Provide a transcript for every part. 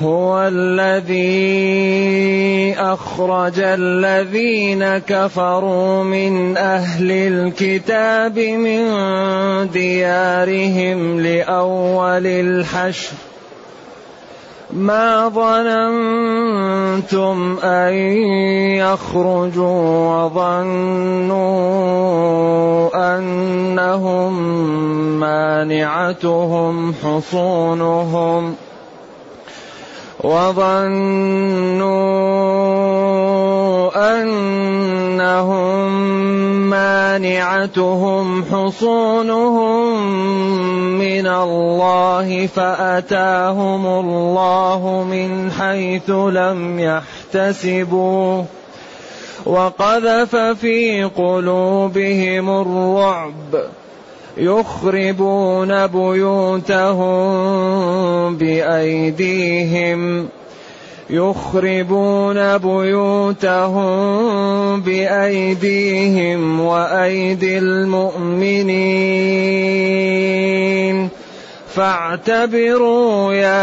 هو الذي أخرج الذين كفروا من أهل الكتاب من ديارهم لأول الحشر. ما ظننتم أن يخرجوا وظنوا أنهم مانعتهم حصونهم وظنوا أنهم مانعتهم حصونهم من الله فأتاهم الله من حيث لم يحتسبوا. وقذف في قلوبهم الرعب. يخربون بيوتهم بأيديهم. يخربون بيوتهم بأيديهم وأيدي المؤمنين. فاعتبروا يا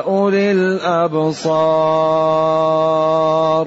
أولي الأبصار.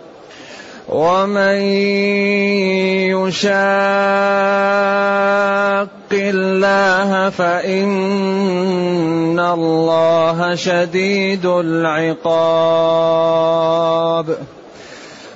ومن يشاق الله فإن الله شديد العقاب.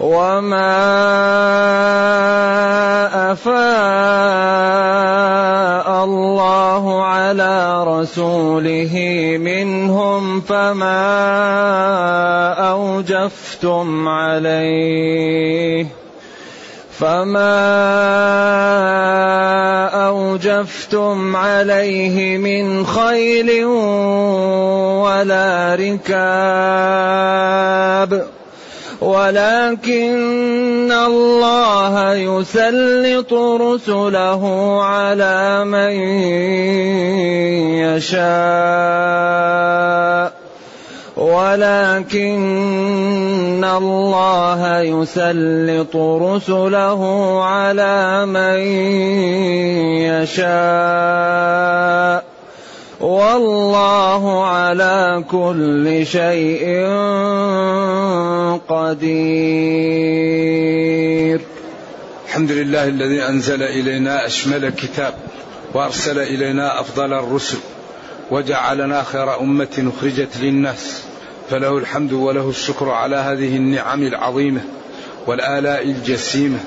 وما افاء الله على رسوله منهم فما اوجفتم عليه فما اوجفتم عليه من خيل ولا ركاب ولكن الله يسلط رسله على من يشاء. ولكن الله يسلط رسله على من يشاء. والله على كل شيء قدير. الحمد لله الذي أنزل إلينا أشمل كتاب وأرسل إلينا أفضل الرسل وجعلنا خير أمة أخرجت للناس. فله الحمد وله الشكر على هذه النعم العظيمة والآلاء الجسيمة.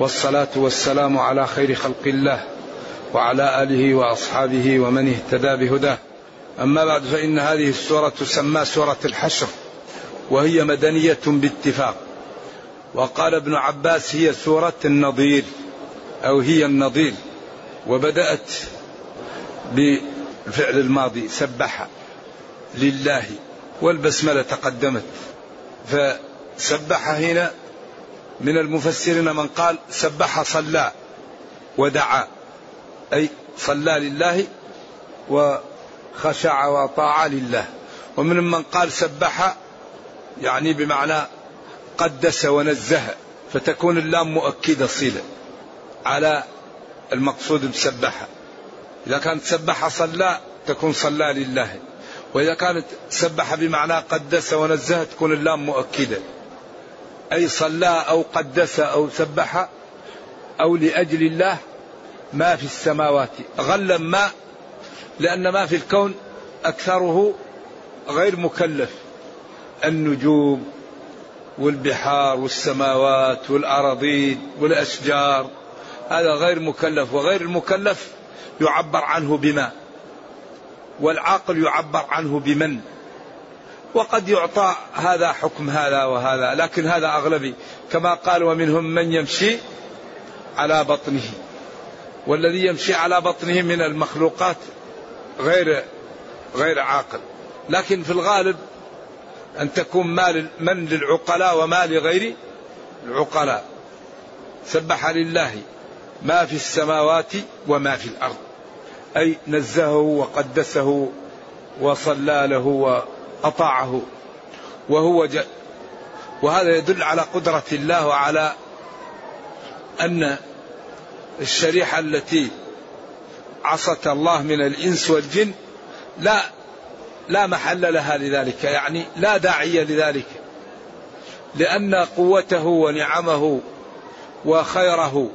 والصلاة والسلام على خير خلق الله. وعلى آله وأصحابه ومن اهتدى بهداه. أما بعد فإن هذه السورة تسمى سورة الحشر وهي مدنية باتفاق. وقال ابن عباس هي سورة النظير أو هي النظير وبدأت بالفعل الماضي سبح لله والبسملة تقدمت فسبح هنا من المفسرين من قال سبح صلى ودعا أي صلى لله وخشع وطاع لله. ومن من قال سبح يعني بمعنى قدس ونزه فتكون اللام مؤكدة صلة على المقصود بسبح. إذا كانت سبح صلى تكون صلى لله. وإذا كانت سبح بمعنى قدس ونزه تكون اللام مؤكدة. أي صلى أو قدس أو سبح أو لأجل الله ما في السماوات غلا ما لأن ما في الكون أكثره غير مكلف. النجوم والبحار والسماوات والأراضين والأشجار هذا غير مكلف وغير المكلف يعبر عنه بما والعاقل يعبر عنه بمن. وقد يعطى هذا حكم هذا وهذا لكن هذا أغلبي كما قال ومنهم من يمشي على بطنه. والذي يمشي على بطنه من المخلوقات غير غير عاقل. لكن في الغالب أن تكون مال من للعقلاء وما لغير العقلاء. سبح لله ما في السماوات وما في الأرض. أي نزهه وقدسه وصلى له وأطاعه. وهو ج... وهذا يدل على قدرة الله وعلى أن الشريحة التي عصت الله من الإنس والجن لا لا محل لها لذلك يعني لا داعي لذلك لأن قوته ونعمه وخيره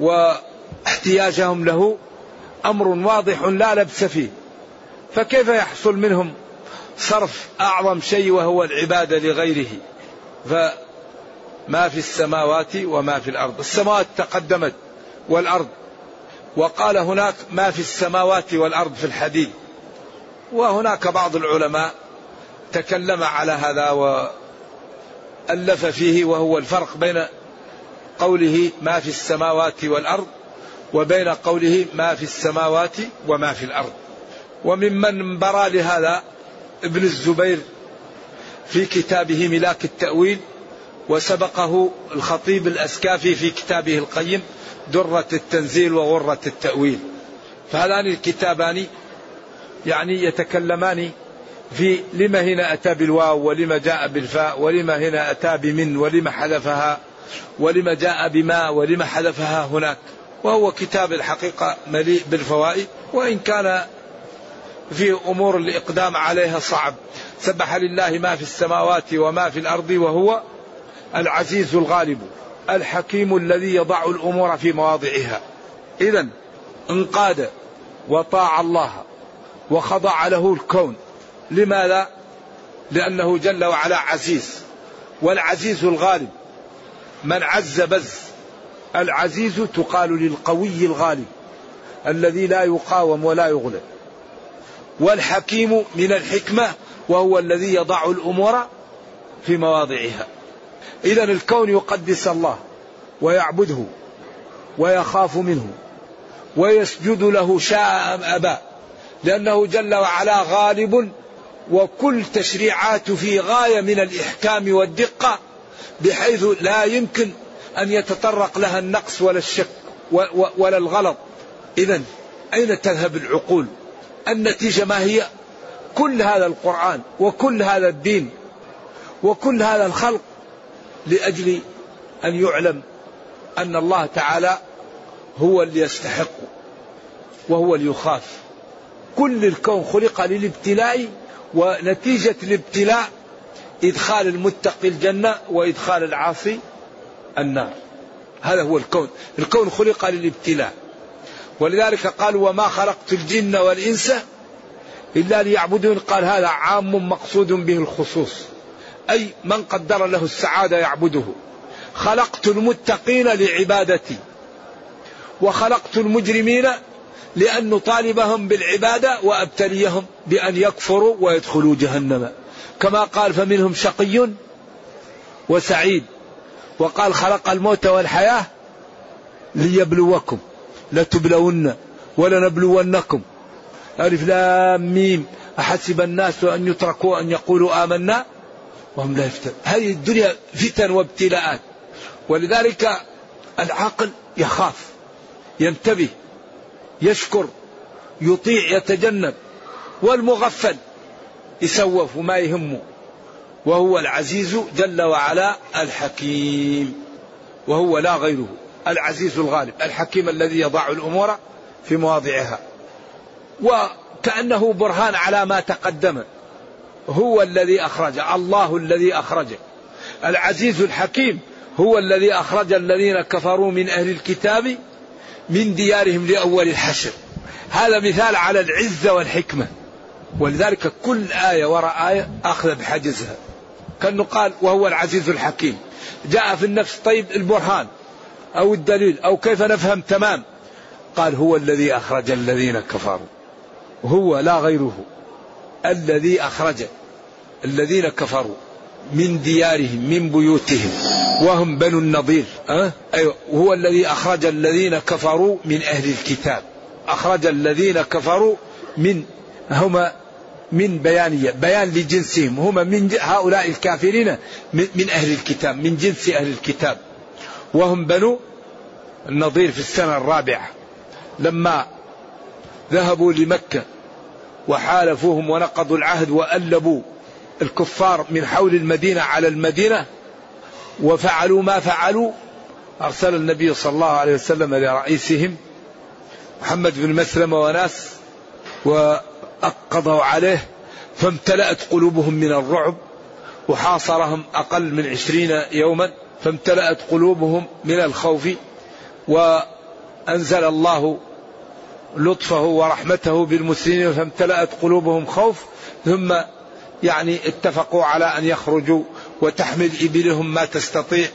واحتياجهم له أمر واضح لا لبس فيه. فكيف يحصل منهم صرف أعظم شيء وهو العبادة لغيره؟ فما في السماوات وما في الأرض. السماوات تقدمت والأرض. وقال هناك ما في السماوات والأرض في الحديث وهناك بعض العلماء تكلم على هذا وألف فيه وهو الفرق بين قوله ما في السماوات والأرض وبين قوله ما في السماوات وما في الأرض. وممن برى لهذا ابن الزبير في كتابه ملاك التأويل وسبقه الخطيب الأسكافي في كتابه القيم درة التنزيل وغرة التأويل. فهذان الكتابان يعني يتكلمان في لما هنا أتى بالواو ولما جاء بالفاء ولما هنا أتى بمن ولما حذفها ولما جاء بما ولما حذفها هناك. وهو كتاب الحقيقة مليء بالفوائد وإن كان في أمور الإقدام عليها صعب. سبح لله ما في السماوات وما في الأرض وهو العزيز الغالب الحكيم الذي يضع الأمور في مواضعها. إذا انقاد وطاع الله وخضع له الكون. لماذا؟ لأنه جل وعلا عزيز. والعزيز الغالب من عز بز. العزيز تقال للقوي الغالب الذي لا يقاوم ولا يغلب. والحكيم من الحكمة وهو الذي يضع الأمور في مواضعها. إذا الكون يقدس الله ويعبده ويخاف منه ويسجد له شاء أم أبى. لأنه جل وعلا غالب وكل تشريعاته في غاية من الإحكام والدقة بحيث لا يمكن أن يتطرق لها النقص ولا الشك ولا الغلط. إذا أين تذهب العقول؟ النتيجة ما هي؟ كل هذا القرآن وكل هذا الدين وكل هذا الخلق لأجل أن يعلم أن الله تعالى هو اللي يستحق وهو اللي يخاف كل الكون خلق للابتلاء ونتيجة الابتلاء إدخال المتقي الجنة وإدخال العاصي النار. هذا هو الكون. الكون خلق للابتلاء. ولذلك قال وما خلقت الجن والإنس إلا ليعبدون. قال هذا عام مقصود به الخصوص. أي من قدر له السعادة يعبده. خلقت المتقين لعبادتي. وخلقت المجرمين لأن نطالبهم بالعبادة وأبتليهم بأن يكفروا ويدخلوا جهنم. كما قال فمنهم شقي وسعيد. وقال خلق الموت والحياة ليبلوكم لتبلون ولنبلونكم. ألف لام ميم. أحسب الناس أن يتركوا أن يقولوا آمنا؟ وهم لا يفتن. هذه الدنيا فتن وابتلاءات. ولذلك العاقل يخاف ينتبه يشكر يطيع يتجنب. والمغفل يسوف وما يهمه وهو العزيز جل وعلا الحكيم. وهو لا غيره العزيز الغالب الحكيم الذي يضع الأمور في مواضعها. وكأنه برهان على ما تقدم. هو الذي اخرج الله الذي اخرج العزيز الحكيم هو الذي أخرج الذين كفروا من أهل الكتاب من ديارهم لأول الحشر. هذا مثال على العزة والحكمة. ولذلك كل آية وراء آية أخذ بحجزها. كأنه قال وهو العزيز الحكيم. جاء في النفس طيب البرهان أو الدليل أو كيف نفهم؟ تمام. قال هو الذي أخرج الذين كفروا. هو لا غيره. الذي أخرج الذين كفروا من ديارهم من بيوتهم وهم بنو النضير أه؟ أيوة هو الذي أخرج الذين كفروا من أهل الكتاب. أخرج الذين كفروا من هم من بيانية بيان لجنسهم هم من هؤلاء الكافرين من أهل الكتاب من جنس أهل الكتاب. وهم بنو النضير في السنة الرابعة. لما ذهبوا لمكة وحالفوهم ونقضوا العهد وألبوا الكفار من حول المدينة على المدينة وفعلوا ما فعلوا. أرسل النبي صلى الله عليه وسلم لرئيسهم محمد بن مسلمة وناس وأقضوا عليه فامتلأت قلوبهم من الرعب وحاصرهم أقل من عشرين يوما فامتلأت قلوبهم من الخوف وأنزل الله لطفه ورحمته بالمسلمين فامتلأت قلوبهم خوف ثم يعني اتفقوا على أن يخرجوا وتحمل إبلهم ما تستطيع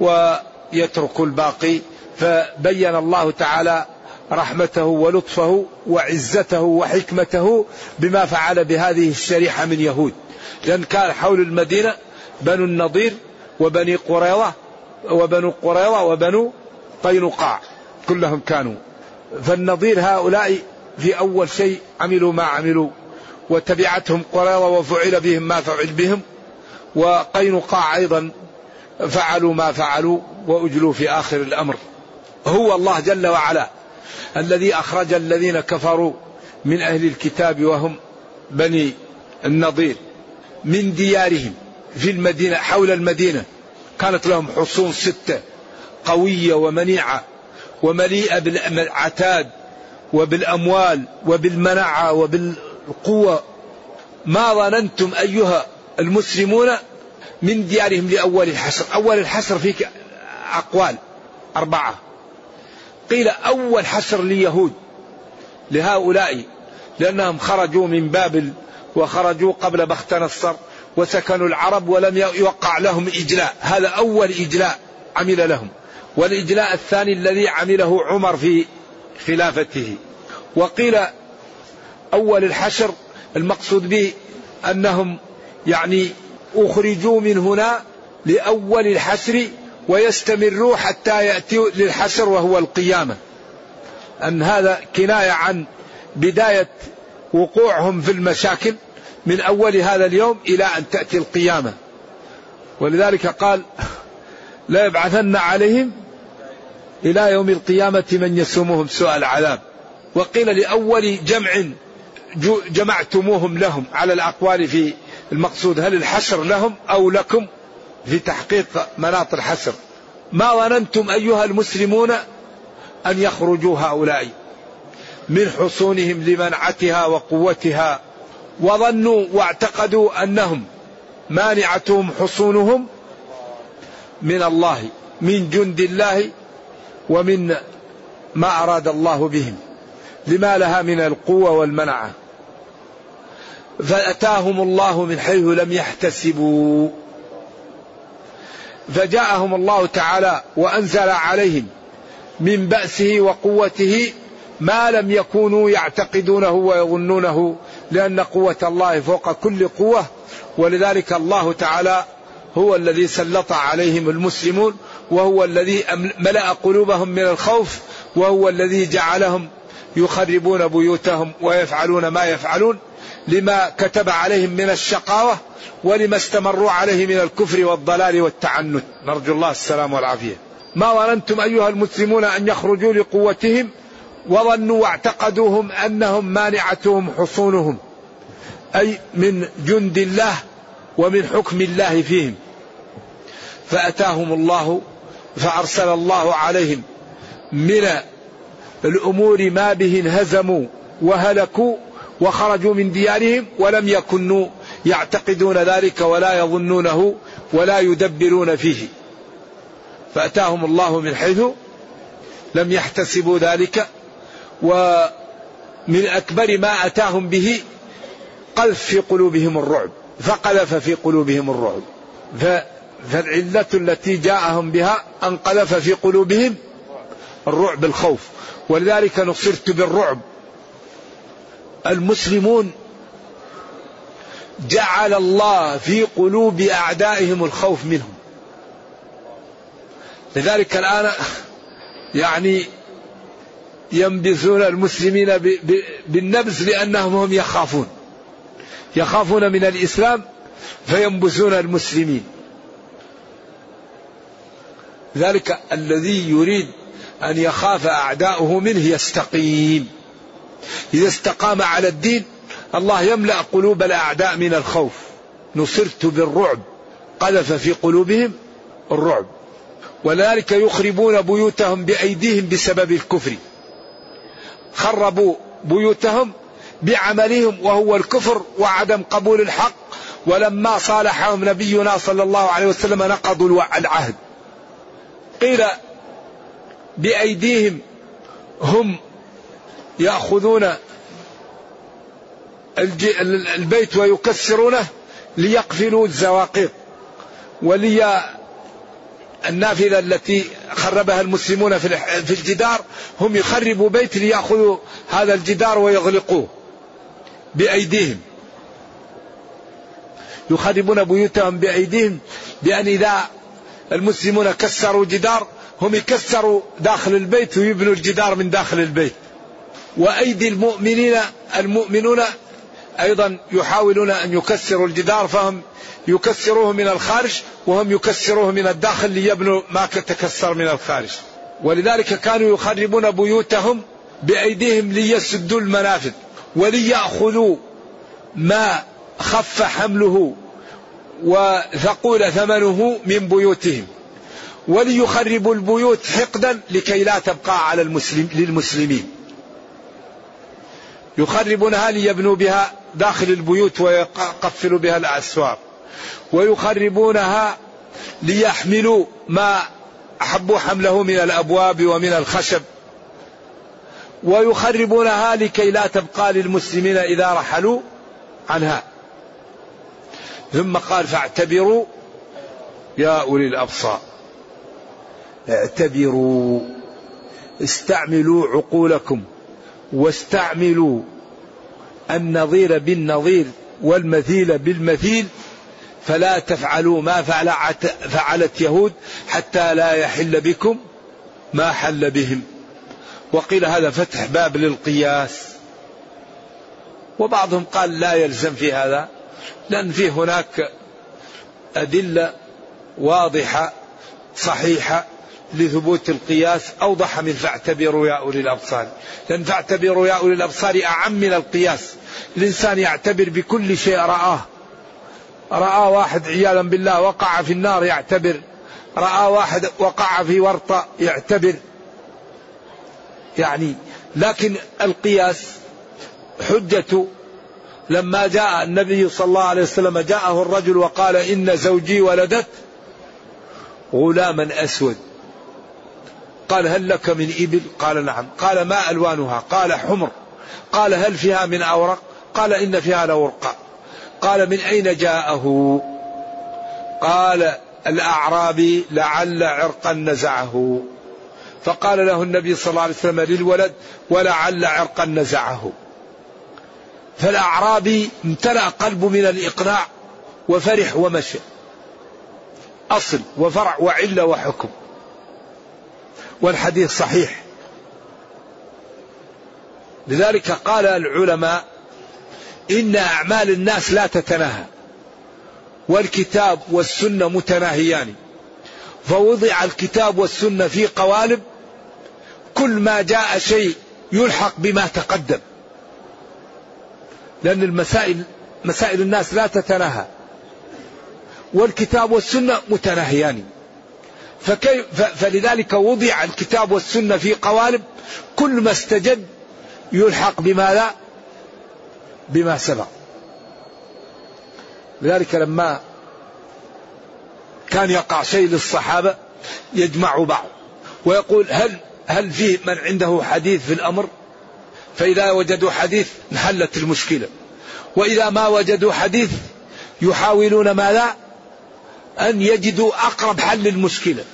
ويتركوا الباقي. فبين الله تعالى رحمته ولطفه وعزته وحكمته بما فعل بهذه الشريحة من يهود. لأن كان حول المدينة بنو النضير وبني قريظة وبنو قريظة وبنو قينقاع كلهم كانوا فالنظير هؤلاء في أول شيء عملوا ما عملوا وتبعتهم قريظة وفعل بهم ما فعل بهم وقينقاع أيضا فعلوا ما فعلوا وأجلوا في آخر الأمر. هو الله جل وعلا الذي أخرج الذين كفروا من أهل الكتاب وهم بني النضير من ديارهم في المدينة حول المدينة. كانت لهم حصون ستة قوية ومنيعة. ومليئة بالعتاد وبالأموال وبالمنعة وبالقوة. ما ظننتم أيها المسلمون من ديارهم لأول الحشر. أول الحشر فيك أقوال أربعة. قيل أول حشر ليهود لهؤلاء لأنهم خرجوا من بابل وخرجوا قبل بخت نصر وسكنوا العرب ولم يوقع لهم إجلاء. هذا أول إجلاء عمل لهم. والإجلاء الثاني الذي عمله عمر في خلافته. وقيل أول الحشر المقصود به أنهم يعني أخرجوا من هنا لأول الحشر ويستمروا حتى يأتوا للحشر وهو القيامة. أن هذا كناية عن بداية وقوعهم في المشاكل من أول هذا اليوم إلى أن تأتي القيامة. ولذلك قال لا يبعثن عليهم إلى يوم القيامة من يسومهم سوء العذاب. وقيل لأول جمع جمعتموهم لهم على الأقوال في المقصود هل الحشر لهم أو لكم في تحقيق مناط الحشر؟ ما ظننتم أيها المسلمون أن يخرجوا هؤلاء من حصونهم لمنعتها وقوتها وظنوا واعتقدوا أنهم مانعتهم حصونهم من الله من جند الله ومن ما أراد الله بهم لما لها من القوة والمنعة. فأتاهم الله من حيث لم يحتسبوا. فجاءهم الله تعالى وأنزل عليهم من بأسه وقوته ما لم يكونوا يعتقدونه ويظنونه لأن قوة الله فوق كل قوة ولذلك الله تعالى هو الذي سلط عليهم المسلمون وهو الذي ملأ قلوبهم من الخوف وهو الذي جعلهم يخربون بيوتهم ويفعلون ما يفعلون لما كتب عليهم من الشقاوة ولما استمروا عليه من الكفر والضلال والتعنت. نرجو الله السلام والعافية. ما ظننتم أيها المسلمون أن يخرجوا لقوتهم وظنوا واعتقدوهم أنهم مانعتهم حصونهم أي من جند الله ومن حكم الله فيهم. فأتاهم الله فأرسل الله عليهم من الأمور ما به انهزموا وهلكوا وخرجوا من ديارهم ولم يكونوا يعتقدون ذلك ولا يظنونه ولا يدبرون فيه. فأتاهم الله من حيث لم يحتسبوا ذلك ومن أكبر ما أتاهم به قذف في قلوبهم الرعب فقذف في قلوبهم الرعب. فالعلة التي جاءهم بها أن قذف في قلوبهم الرعب الخوف. ولذلك نصرت بالرعب. المسلمون جعل الله في قلوب أعدائهم الخوف منهم. لذلك الآن يعني ينبذون المسلمين بالنبذ لأنهم هم يخافون. يخافون من الإسلام فينبذون المسلمين. ذلك الذي يريد أن يخاف أعداؤه منه يستقيم. إذا استقام على الدين الله يملأ قلوب الأعداء من الخوف. نصرت بالرعب قذف في قلوبهم الرعب. ولذلك يخربون بيوتهم بأيديهم بسبب الكفر. خربوا بيوتهم بعملهم وهو الكفر وعدم قبول الحق. ولما صالحهم نبينا صلى الله عليه وسلم نقضوا العهد. قيل بأيديهم هم يأخذون البيت ويكسرونه ليقفلوا الزواقيط ولي النافذة التي خربها المسلمون في الجدار هم يخربوا بيت ليأخذوا هذا الجدار ويغلقوه بأيديهم. يخربون بيوتهم بأيديهم بأن إذا المسلمون كسروا جدار هم يكسروا داخل البيت ويبنوا الجدار من داخل البيت. وأيدي المؤمنين المؤمنون أيضا يحاولون أن يكسروا الجدار فهم يكسروه من الخارج وهم يكسروه من الداخل ليبنوا ما تكسر من الخارج. ولذلك كانوا يخربون بيوتهم بأيديهم ليسدوا المنافذ وليأخذوا ما خف حمله وثقول ثمنه من بيوتهم. وليخربوا البيوت حقدا لكي لا تبقى على المسلم للمسلمين. يخربونها ليبنوا بها داخل البيوت ويقفلوا بها الأسوار ويخربونها ليحملوا ما أحبوا حمله من الأبواب ومن الخشب. ويخربونها لكي لا تبقى للمسلمين إذا رحلوا عنها. ثم قال فاعتبروا يا أولي الأبصار. اعتبروا استعملوا عقولكم واستعملوا النظير بالنظير والمثيل بالمثيل فلا تفعلوا ما فعلت يهود حتى لا يحل بكم ما حل بهم. وقيل هذا فتح باب للقياس. وبعضهم قال لا يلزم في هذا. لأن في هناك أدلة واضحة صحيحة لثبوت القياس أوضح من فاعتبروا يا أولي الأبصار. لأن فاعتبروا يا أولي الأبصار أعم من القياس. الإنسان يعتبر بكل شيء رآه. رأى واحد عياذا بالله وقع في النار يعتبر. رأى واحد وقع في ورطة يعتبر. يعني لكن القياس حجة لما جاء النبي صلى الله عليه وسلم جاءه الرجل وقال إن زوجي ولدت غلاما أسود. قال هل لك من إبل؟ قال نعم. قال ما ألوانها؟ قال حمر. قال هل فيها من أورق؟ قال إن فيها لورقا قال من أين جاءه؟ قال الأعرابي لعل عرقا نزعه. فقال له النبي صلى الله عليه وسلم للولد ولعل عرقا نزعه. فالأعرابي امتلأ قلبه من الإقناع وفرح ومشى أصل وفرع وعلة وحكم. والحديث صحيح. لذلك قال العلماء إن أعمال الناس لا تتناهى والكتاب والسنة متناهيان. فوضع الكتاب والسنة في قوالب كل ما جاء شيء يلحق بما تقدم. لأن المسائل مسائل الناس لا تتناهى. والكتاب والسنة متناهيان. فكيف فلذلك وضع الكتاب والسنة في قوالب كل ما استجد يلحق بما لا بما سبق. لذلك لما كان يقع شيء للصحابة يجمع بعض. ويقول هل هل فيه من عنده حديث في الأمر؟ فإذا وجدوا حديث انحلت المشكلة. وإذا ما وجدوا حديث يحاولون ما لا أن يجدوا أقرب حل للمشكلة.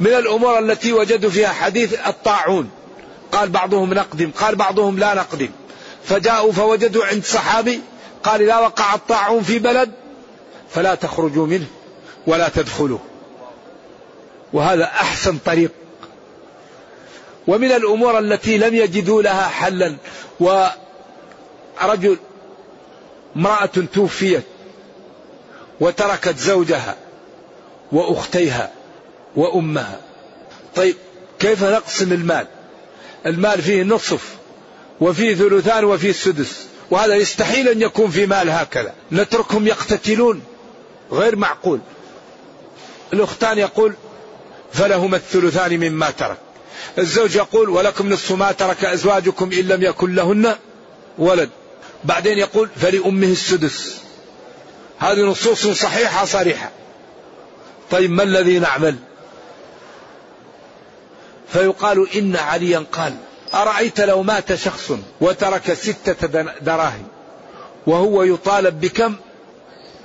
من الأمور التي وجدوا فيها حديث الطاعون. قال بعضهم نقدم قال بعضهم لا نقدم. فجاءوا فوجدوا عند صحابي قال إذا وقع الطاعون في بلد فلا تخرجوا منه ولا تدخلوا وهذا أحسن طريق ومن الأمور التي لم يجدوا لها حلا ورجل امرأة توفيت وتركت زوجها وأختيها وأمها. طيب كيف نقسم المال؟ المال فيه نصف وفيه ثلثان وفيه سدس وهذا يستحيل أن يكون في مال هكذا. نتركهم يقتتلون غير معقول. الأختان يقول فلهما الثلثان مما ترك. الزوج يقول ولكم نصف ما ترك أزواجكم إن لم يكن لهن ولد. بعدين يقول فلأمه السدس. هذه نصوص صحيحة صريحة. طيب ما الذي نعمل؟ فيقال إن عليا قال أرأيت لو مات شخص وترك ستة دراهم وهو يطالب بكم؟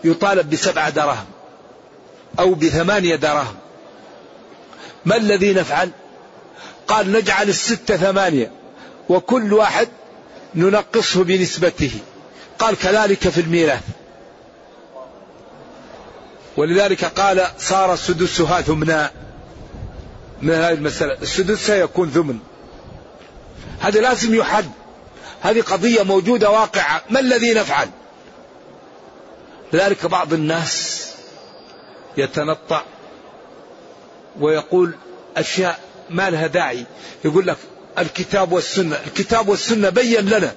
يطالب بسبعة دراهم أو بثمانية دراهم. ما الذي نفعل؟ قال نجعل الستة ثمانية وكل واحد ننقصه بنسبته. قال كذلك في الميراث. ولذلك قال صار سدسها ثمنا. من هذه المسألة. السدس سيكون ثمن. هذا لازم يحد هذه قضية موجودة واقعة. ما الذي نفعل؟ لذلك بعض الناس يتنطع ويقول أشياء ما لها داعي. يقول لك الكتاب والسنة. الكتاب والسنة بين لنا.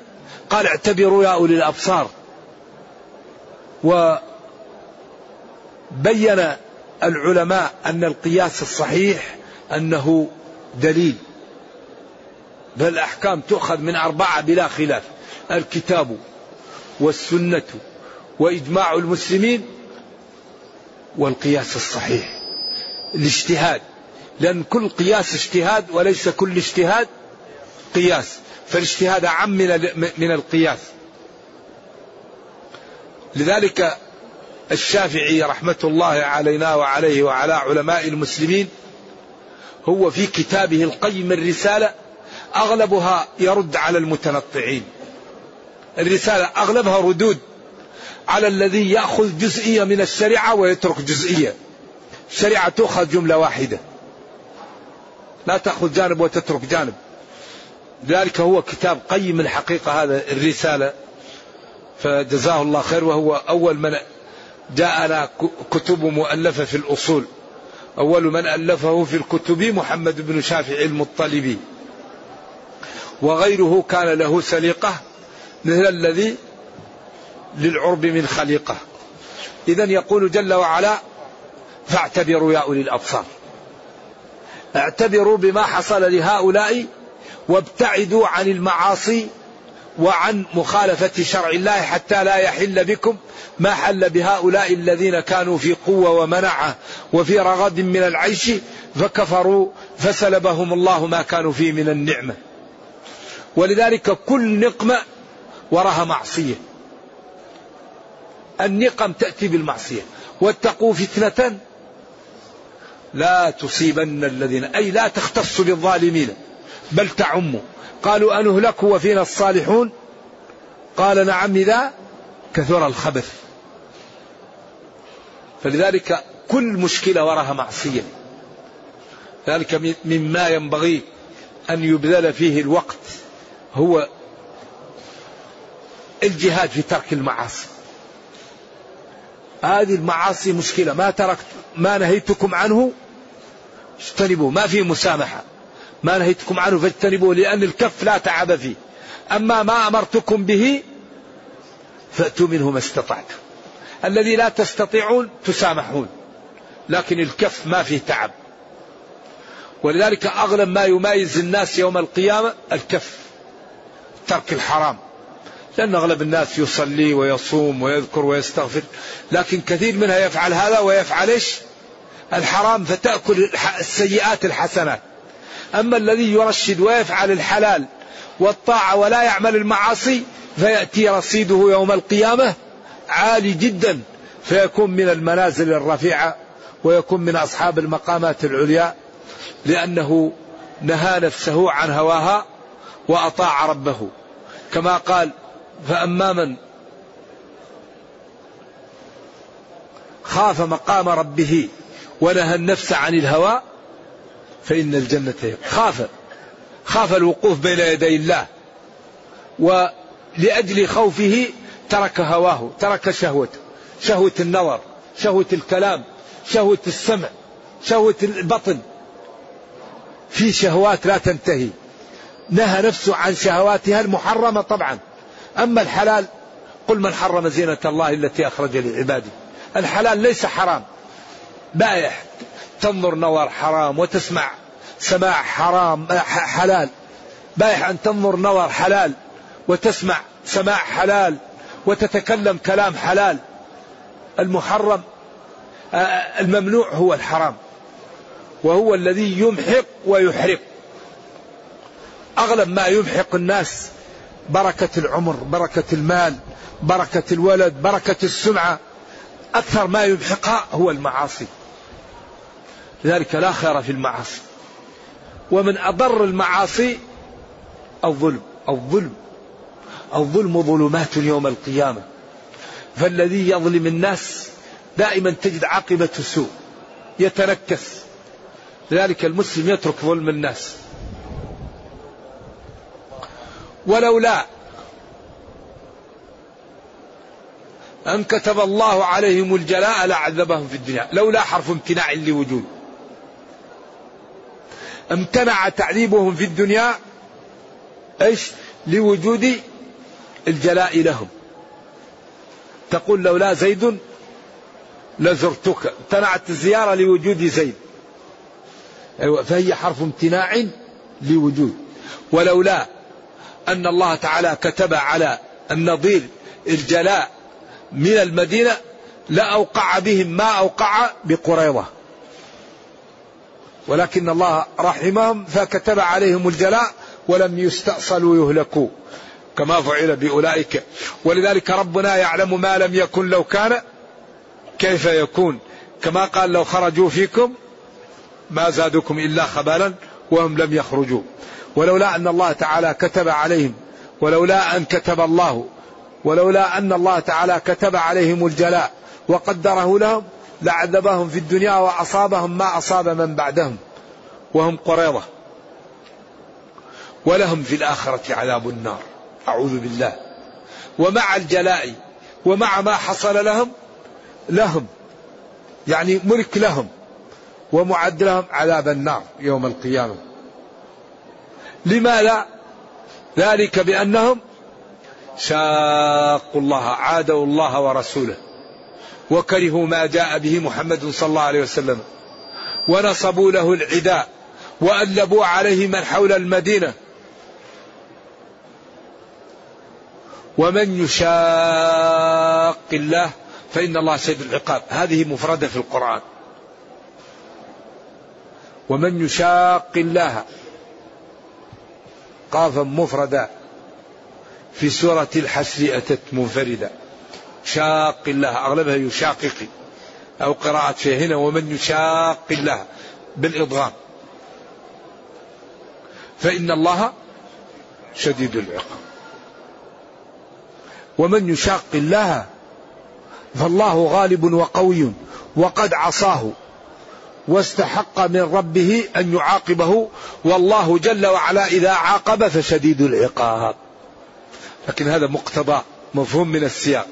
قال اعتبروا يا أولي الأبصار. وبين العلماء أن القياس الصحيح أنه دليل. بل الأحكام تؤخذ من أربعة بلا خلاف. الكتاب والسنة وإجماع المسلمين والقياس الصحيح. الاجتهاد. لأن كل قياس اجتهاد وليس كل اجتهاد قياس فالاجتهاد أعم من القياس. لذلك الشافعي رحمة الله علينا وعليه وعلى علماء المسلمين هو في كتابه القيم الرسالة أغلبها يرد على المتنطعين. الرسالة أغلبها ردود على الذي يأخذ جزئية من الشريعة ويترك جزئية. الشريعة تؤخذ جملة واحدة. لا تأخذ جانب وتترك جانب. ذلك هو كتاب قيم الحقيقة هذا الرسالة. فجزاه الله خير وهو أول من جاءنا كتب مؤلفة في الأصول. أول من ألفه في الكتب محمد بن شافع المطلبي. وغيره كان له سليقة مثل الذي للعرب من خليقة. إذا يقول جل وعلا فاعتبروا يا أولي الأبصار. اعتبروا بما حصل لهؤلاء وابتعدوا عن المعاصي وعن مخالفة شرع الله حتى لا يحل بكم ما حل بهؤلاء الذين كانوا في قوة ومنعة وفي رغد من العيش فكفروا فسلبهم الله ما كانوا فيه من النعمة. ولذلك كل نقمة وراها معصية. النقم تأتي بالمعصية. واتقوا فتنة لا تصيبن الذين أي لا تختص بالظالمين بل تعم. قالوا أنهلك وفينا الصالحون؟ قال نعم إذا كثر الخبث. فلذلك كل مشكلة وراها معصية. ذلك مما ينبغي أن يبذل فيه الوقت هو الجهاد في ترك المعاصي. هذه المعاصي مشكلة. ما تركت ما نهيتكم عنه؟ اجتنبوه ما في مسامحة. ما نهيتكم عنه فاجتنبوه لأن الكف لا تعب فيه. أما ما أمرتكم به فأتوا منه ما استطعتم. الذي لا تستطيعون تسامحون. لكن الكف ما فيه تعب. ولذلك أغلب ما يميز الناس يوم القيامة الكف ترك الحرام. لأن أغلب الناس يصلي ويصوم ويذكر ويستغفر لكن كثير منها يفعل هذا ويفعل إيش؟ الحرام فتأكل السيئات الحسنات. أما الذي يرشد ويفعل الحلال والطاعة ولا يعمل المعاصي فيأتي رصيده يوم القيامة عالي جدا فيكون من المنازل الرفيعة ويكون من أصحاب المقامات العليا لأنه نهى نفسه عن هواها وأطاع ربه. كما قال فأما من خاف مقام ربه ونهى النفس عن الهوى فإن الجنة خاف خاف الوقوف بين يدي الله ولأجل خوفه ترك هواه ترك شهوته شهوة النظر شهوة الكلام شهوة السمع شهوة البطن. في شهوات لا تنتهي. نهى نفسه عن شهواتها المحرمة طبعا. أما الحلال قل من حرم زينة الله التي أخرج لعباده. الحلال ليس حرام. بايح تنظر نظر حرام وتسمع سماع حرام حلال. بايح أن تنظر نظر حلال وتسمع سماع حلال وتتكلم كلام حلال. المحرم الممنوع هو الحرام. وهو الذي يمحق ويحرق. أغلب ما يمحق الناس بركة العمر بركة المال بركة الولد بركة السمعة. أكثر ما يمحقها هو المعاصي. لذلك لا خير في المعاصي. ومن أضر المعاصي الظلم الظلم الظلم ظلمات يوم القيامة. فالذي يظلم الناس دائما تجد عاقبة سوء يتنكس لذلك المسلم يترك ظلم الناس. ولولا أن كتب الله عليهم الجلاء لعذبهم في الدنيا. لولا حرف امتناع لوجود. امتنع تعذيبهم في الدنيا إيش؟ لوجود الجلاء لهم. تقول لولا زيد لزرتك. امتنعت الزيارة لوجود زيد. أيوة فهي حرف امتناع لوجود. ولولا أن الله تعالى كتب على النظير الجلاء من المدينة لأوقع بهم ما أوقع بقريضة ولكن الله رحمهم فكتب عليهم الجلاء ولم يستأصلوا يهلكوا كما فعل بأولئك. ولذلك ربنا يعلم ما لم يكن لو كان كيف يكون. كما قال لو خرجوا فيكم ما زادكم إلا خبالا وهم لم يخرجوا. ولولا أن الله تعالى كتب عليهم ولولا أن كتب الله ولولا أن الله تعالى كتب عليهم الجلاء وقدره لهم لعذبهم في الدنيا وأصابهم ما أصاب من بعدهم وهم قريضة. ولهم في الآخرة عذاب النار. أعوذ بالله. ومع الجلاء ومع ما حصل لهم لهم يعني ملك لهم ومعد لهم عذاب النار يوم القيامة لماذا؟ ذلك بأنهم شاقوا الله عادوا الله ورسوله وكرهوا ما جاء به محمد صلى الله عليه وسلم ونصبوا له العداء وألبوا عليه من حول المدينة. ومن يشاق الله فإن الله شديد العقاب. هذه مفردة في القرآن. ومن يشاق الله قافا مفردا في سورة الحشر أتت منفردة شاق الله أغلبها يشاقق. أو قراءة هنا ومن يشاق الله بالإضغام. فإن الله شديد العقاب. ومن يشاق الله فالله غالب وقوي وقد عصاه. واستحق من ربه أن يعاقبه والله جل وعلا إذا عاقب فشديد العقاب. لكن هذا مقتضى مفهوم من السياق.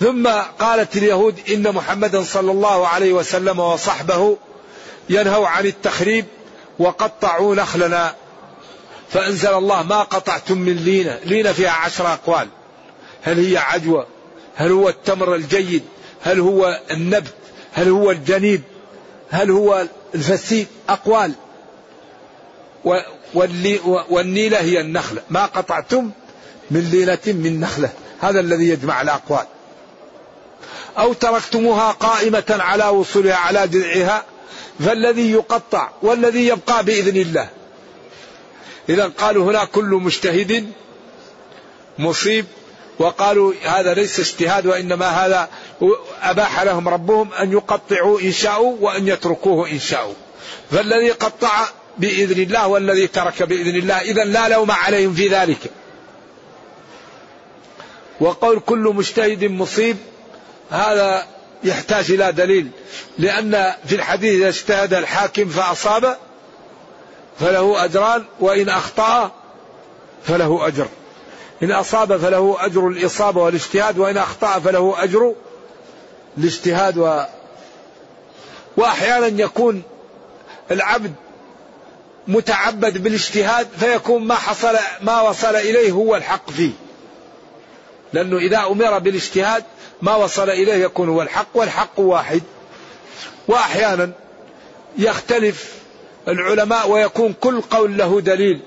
ثم قالت اليهود إن محمدا صلى الله عليه وسلم وصحبه ينهوا عن التخريب وقطعوا نخلنا. فأنزل الله ما قطعتم من لينة. لينة فيها عشر أقوال. هل هي عجوة هل هو التمر الجيد؟ هل هو النبت؟ هل هو الجنيب؟ هل هو الفسيد أقوال. والنيلة هي النخلة. ما قطعتم من لينة من نخلة. هذا الذي يجمع الأقوال. أو تركتموها قائمة على وصولها على جذعها. فالذي يقطع والذي يبقى بإذن الله. إذا قالوا هنا كل مجتهد مصيب. وقالوا هذا ليس اجتهاد وإنما هذا أباح لهم ربهم أن يقطعوا إن شاءوا وأن يتركوه إن شاءوا. فالذي قطع بإذن الله والذي ترك بإذن الله إذا لا لوم عليهم في ذلك. وقول كل مجتهد مصيب هذا يحتاج إلى دليل. لأن في الحديث إذا اجتهد الحاكم فأصاب فله أجران وإن أخطأ فله أجر. إن أصاب فله أجر الإصابة والاجتهاد وإن أخطأ فله أجر الاجتهاد و وأحيانا يكون العبد متعبد بالاجتهاد فيكون ما حصل ما وصل إليه هو الحق فيه. لأنه إذا أمر بالاجتهاد ما وصل إليه يكون هو الحق والحق واحد. وأحيانا يختلف العلماء ويكون كل قول له دليل.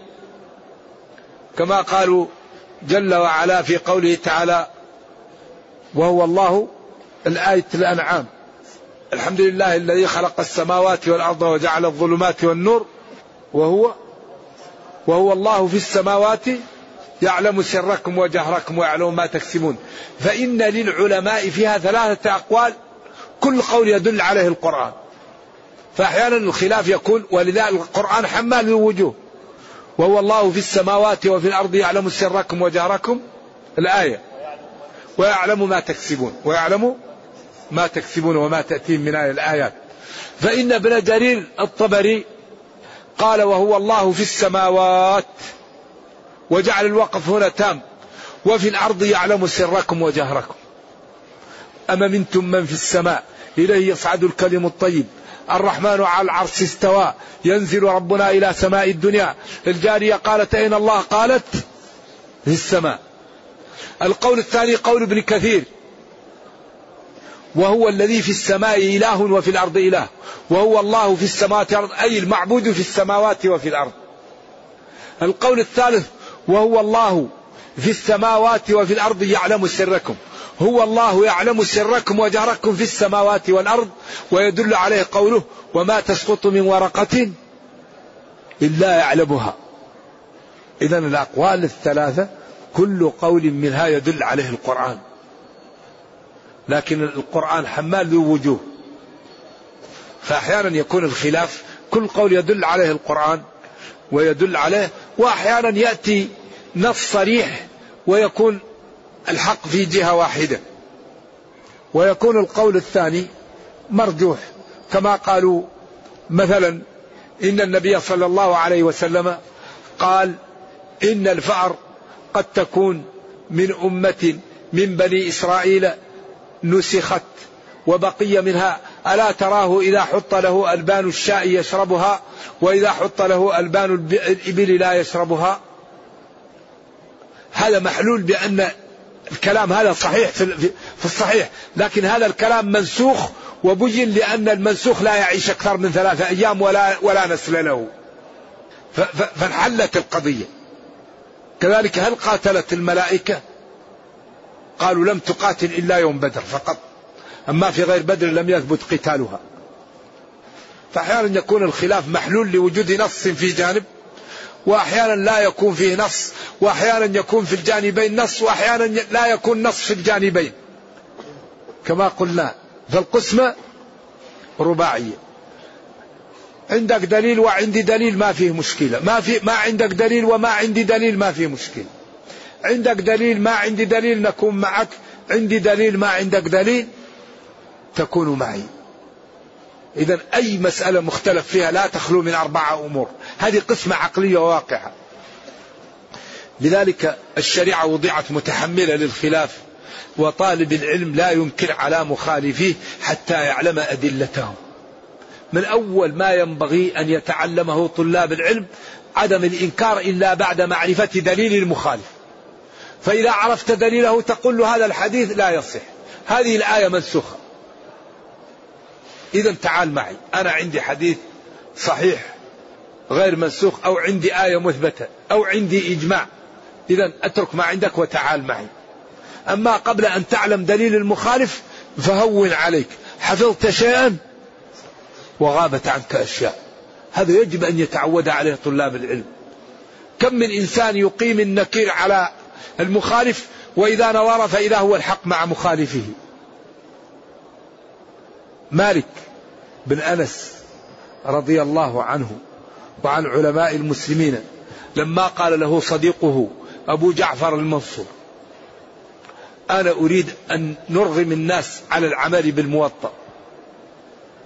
كما قالوا جل وعلا في قوله تعالى وهو الله الآية الأنعام. الحمد لله الذي خلق السماوات والأرض وجعل الظلمات والنور وهو وهو الله في السماوات يعلم سركم وجهركم ويعلم ما تكسبون. فإن للعلماء فيها ثلاثة أقوال كل قول يدل عليه القرآن. فأحيانا الخلاف يكون ولذلك القرآن حمال الوجوه وهو الله في السماوات وفي الأرض يعلم سركم وجهركم الآية. ويعلم ما تكسبون ويعلم ما تكسبون وما تأتيهم من آية الآيات. فإن ابن جرير الطبري قال وهو الله في السماوات وجعل الوقف هنا تام وفي الأرض يعلم سركم وجهركم. أما منتم من في السماء؟ إليه يصعد الكلم الطيب. الرحمن على العرش استوى. ينزل ربنا إلى سماء الدنيا. الجارية قالت أين الله؟ قالت في السماء. القول الثاني قول ابن كثير. وهو الذي في السماء إله وفي الأرض إله. وهو الله في السماوات والأرض أي المعبود في السماوات وفي الأرض. القول الثالث وهو الله في السماوات وفي الأرض يعلم سركم. هو الله يعلم سركم وجهركم في السماوات والأرض ويدل عليه قوله وما تسقط من ورقة إلا يعلمها. إذا الأقوال الثلاثة كل قول منها يدل عليه القرآن. لكن القرآن حمال ذو وجوه. فأحيانا يكون الخلاف كل قول يدل عليه القرآن ويدل عليه وأحيانا يأتي نص صريح ويكون الحق في جهة واحدة. ويكون القول الثاني مرجوح. كما قالوا مثلا إن النبي صلى الله عليه وسلم قال إن الفأر قد تكون من أمة من بني إسرائيل نسخت وبقي منها ألا تراه إذا حط له ألبان الشاء يشربها وإذا حط له ألبان الإبل لا يشربها؟ هذا محلول بأن الكلام هذا صحيح في الصحيح لكن هذا الكلام منسوخ وبين لأن المنسوخ لا يعيش أكثر من ثلاثة أيام ولا, ولا نسل له. فانحلت القضية. كذلك هل قاتلت الملائكة؟ قالوا لم تقاتل إلا يوم بدر فقط. أما في غير بدر لم يثبت قتالها. فأحيانا يكون الخلاف محلول لوجود نص في جانب وأحيانا لا يكون فيه نص وأحيانا يكون في الجانبين نص وأحيانا لا يكون نص في الجانبين. كما قلنا فالقسمة رباعية. عندك دليل وعندي دليل ما فيه مشكلة. ما في ما عندك دليل وما عندي دليل ما فيه مشكلة. عندك دليل ما عندي دليل نكون معك. عندي دليل ما عندك دليل تكون معي. إذا أي مسألة مختلف فيها لا تخلو من أربعة أمور. هذه قسمة عقلية واقعة. لذلك الشريعة وضعت متحملة للخلاف وطالب العلم لا ينكر على مخالفيه حتى يعلم أدلته. من أول ما ينبغي أن يتعلمه طلاب العلم عدم الإنكار إلا بعد معرفة دليل المخالف. فإذا عرفت دليله تقول له هذا الحديث لا يصح. هذه الآية منسوخة. إذا تعال معي. أنا عندي حديث صحيح غير منسوخ أو عندي آية مثبتة أو عندي إجماع. إذا أترك ما عندك وتعال معي. أما قبل أن تعلم دليل المخالف فهون عليك. حفظت شيئا وغابت عنك أشياء. هذا يجب أن يتعود عليه طلاب العلم. كم من إنسان يقيم النكير على المخالف وإذا نظر فإذا هو الحق مع مخالفه. مالك بن أنس رضي الله عنه وعن علماء المسلمين لما قال له صديقه أبو جعفر المنصور أنا أريد أن نرغم الناس على العمل بالموطأ.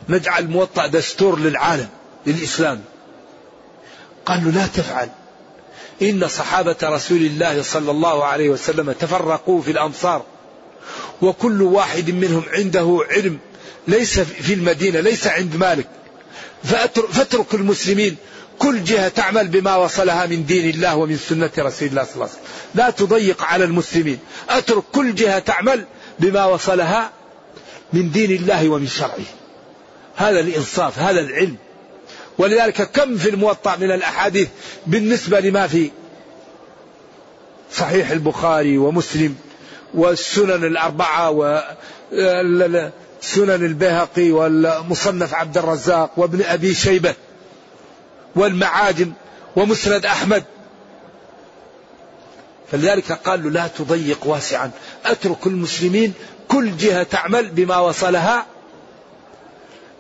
نجعل الموطأ دستور للعالم للإسلام. قال له لا تفعل. إن صحابة رسول الله صلى الله عليه وسلم تفرقوا في الأمصار وكل واحد منهم عنده علم ليس في المدينة ليس عند مالك. فاترك المسلمين. كل جهة تعمل بما وصلها من دين الله ومن سنة رسول الله صلى الله عليه وسلم. لا تضيق على المسلمين. أترك كل جهة تعمل بما وصلها من دين الله ومن شرعه. هذا الإنصاف هذا العلم. ولذلك كم في الموطأ من الأحاديث بالنسبة لما في صحيح البخاري ومسلم والسنن الأربعة وسنن البيهقي والمصنف عبد الرزاق وابن أبي شيبة والمعاجم ومسند أحمد. فلذلك قال له لا تضيق واسعا. أترك المسلمين كل جهة تعمل بما وصلها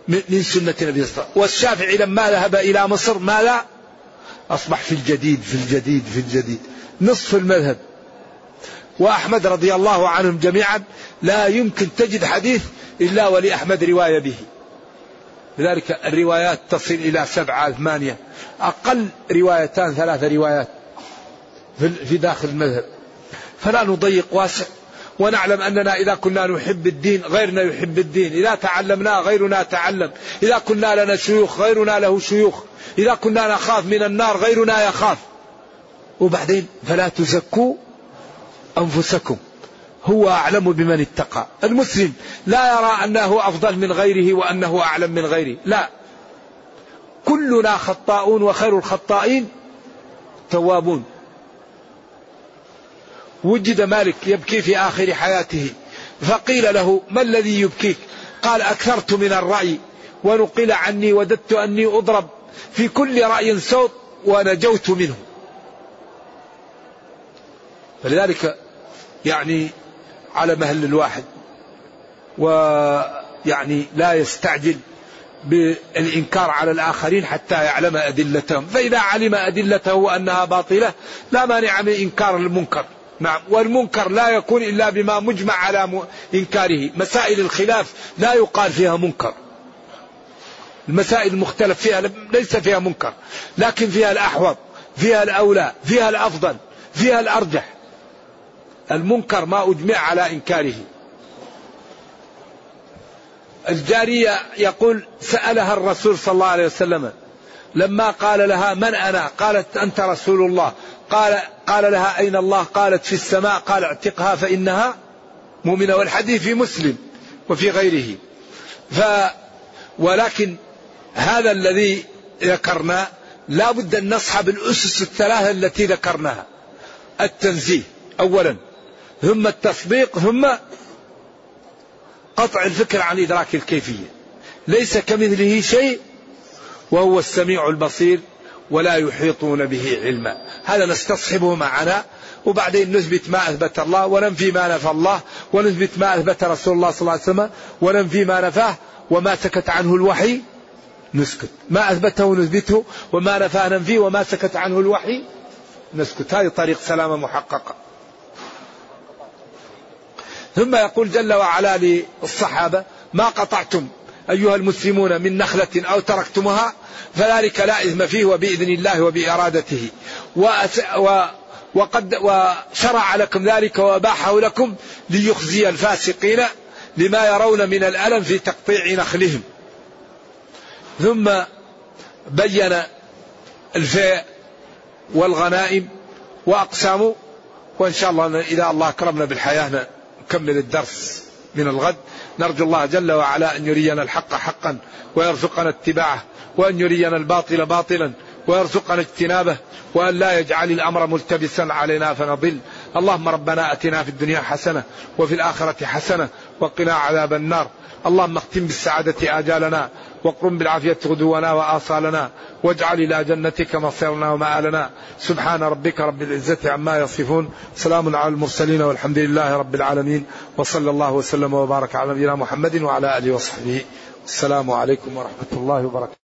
من سنة النبي صلى الله عليه وسلم. والشافعي لما ذهب إلى مصر ماذا؟ أصبح في الجديد في الجديد في الجديد. نصف المذهب. وأحمد رضي الله عنهم جميعا لا يمكن تجد حديث إلا ولأحمد رواية به. لذلك الروايات تصل إلى سبعة ثمانية. أقل روايتان ثلاث روايات في داخل المذهب. فلا نضيق واسع. ونعلم أننا إذا كنا نحب الدين غيرنا يحب الدين. إذا تعلمنا غيرنا تعلم. إذا كنا لنا شيوخ غيرنا له شيوخ. إذا كنا نخاف من النار غيرنا يخاف. وبعدين فلا تزكوا أنفسكم. هو أعلم بمن اتقى. المسلم لا يرى أنه أفضل من غيره وأنه أعلم من غيره. لا. كلنا خطاؤون وخير الخطائين توابون. وجد مالك يبكي في آخر حياته فقيل له ما الذي يبكيك؟ قال أكثرت من الرأي ونقل عني وددت أني أضرب في كل رأي صوت ونجوت منه. فلذلك يعني على مهل الواحد ويعني لا يستعجل بالإنكار على الآخرين حتى يعلم أدلتهم. فإذا علم أدلته أنها باطلة لا مانع من إنكار المنكر. نعم. والمنكر لا يكون إلا بما مجمع على إنكاره. مسائل الخلاف لا يقال فيها منكر. المسائل المختلف فيها ليس فيها منكر لكن فيها الأحوط فيها الأولى فيها الأفضل فيها الأرجح. المنكر ما أجمع على إنكاره. الجارية يقول سألها الرسول صلى الله عليه وسلم لما قال لها من أنا؟ قالت أنت رسول الله. قال قال لها أين الله؟ قالت في السماء. قال اعتقها فإنها مؤمنة والحديث في مسلم وفي غيره. ف ولكن هذا الذي ذكرنا لا بد أن نصحب الأسس الثلاثة التي ذكرناها. التنزيه أولا. ثم التصديق ثم قطع الفكر عن إدراك الكيفية. ليس كمثله شيء وهو السميع البصير. ولا يحيطون به علما. هذا نستصحبه معنا وبعدين نثبت ما أثبت الله وننفي ما نفى الله ونثبت ما أثبت رسول الله صلى الله عليه وسلم وننفي ما نفاه وما سكت عنه الوحي نسكت. ما أثبته نثبته وما نفاه ننفيه وما سكت عنه الوحي نسكت. هذه طريق سلامة محققة ثم يقول جل وعلا للصحابة ما قطعتم؟ أيها المسلمون من نخلة أو تركتمها فذلك لا إثم فيه وبإذن الله وبإرادته. و... وقد وشرع لكم ذلك وأباحه لكم ليخزي الفاسقين لما يرون من الألم في تقطيع نخلهم. ثم بين الفيء والغنائم وأقسامه وإن شاء الله إذا الله أكرمنا بالحياة نكمل الدرس. من الغد. نرجو الله جل وعلا أن يرينا الحق حقا ويرزقنا اتباعه وأن يرينا الباطل باطلا ويرزقنا اجتنابه وأن لا يجعل الأمر ملتبسا علينا فنضل. اللهم ربنا أتنا في الدنيا حسنة وفي الآخرة حسنة وقنا عذاب النار. اللهم اختم بالسعادة آجالنا وقرم بالعافية غدونا وآصالنا واجعل إلى جنتك مصيرنا ومآلنا. سبحان ربك رب العزة عما يصفون. سلام على المرسلين والحمد لله رب العالمين. وصلى الله وسلم وبارك على نبينا محمد وعلى آله وصحبه. السلام عليكم ورحمة الله وبركاته.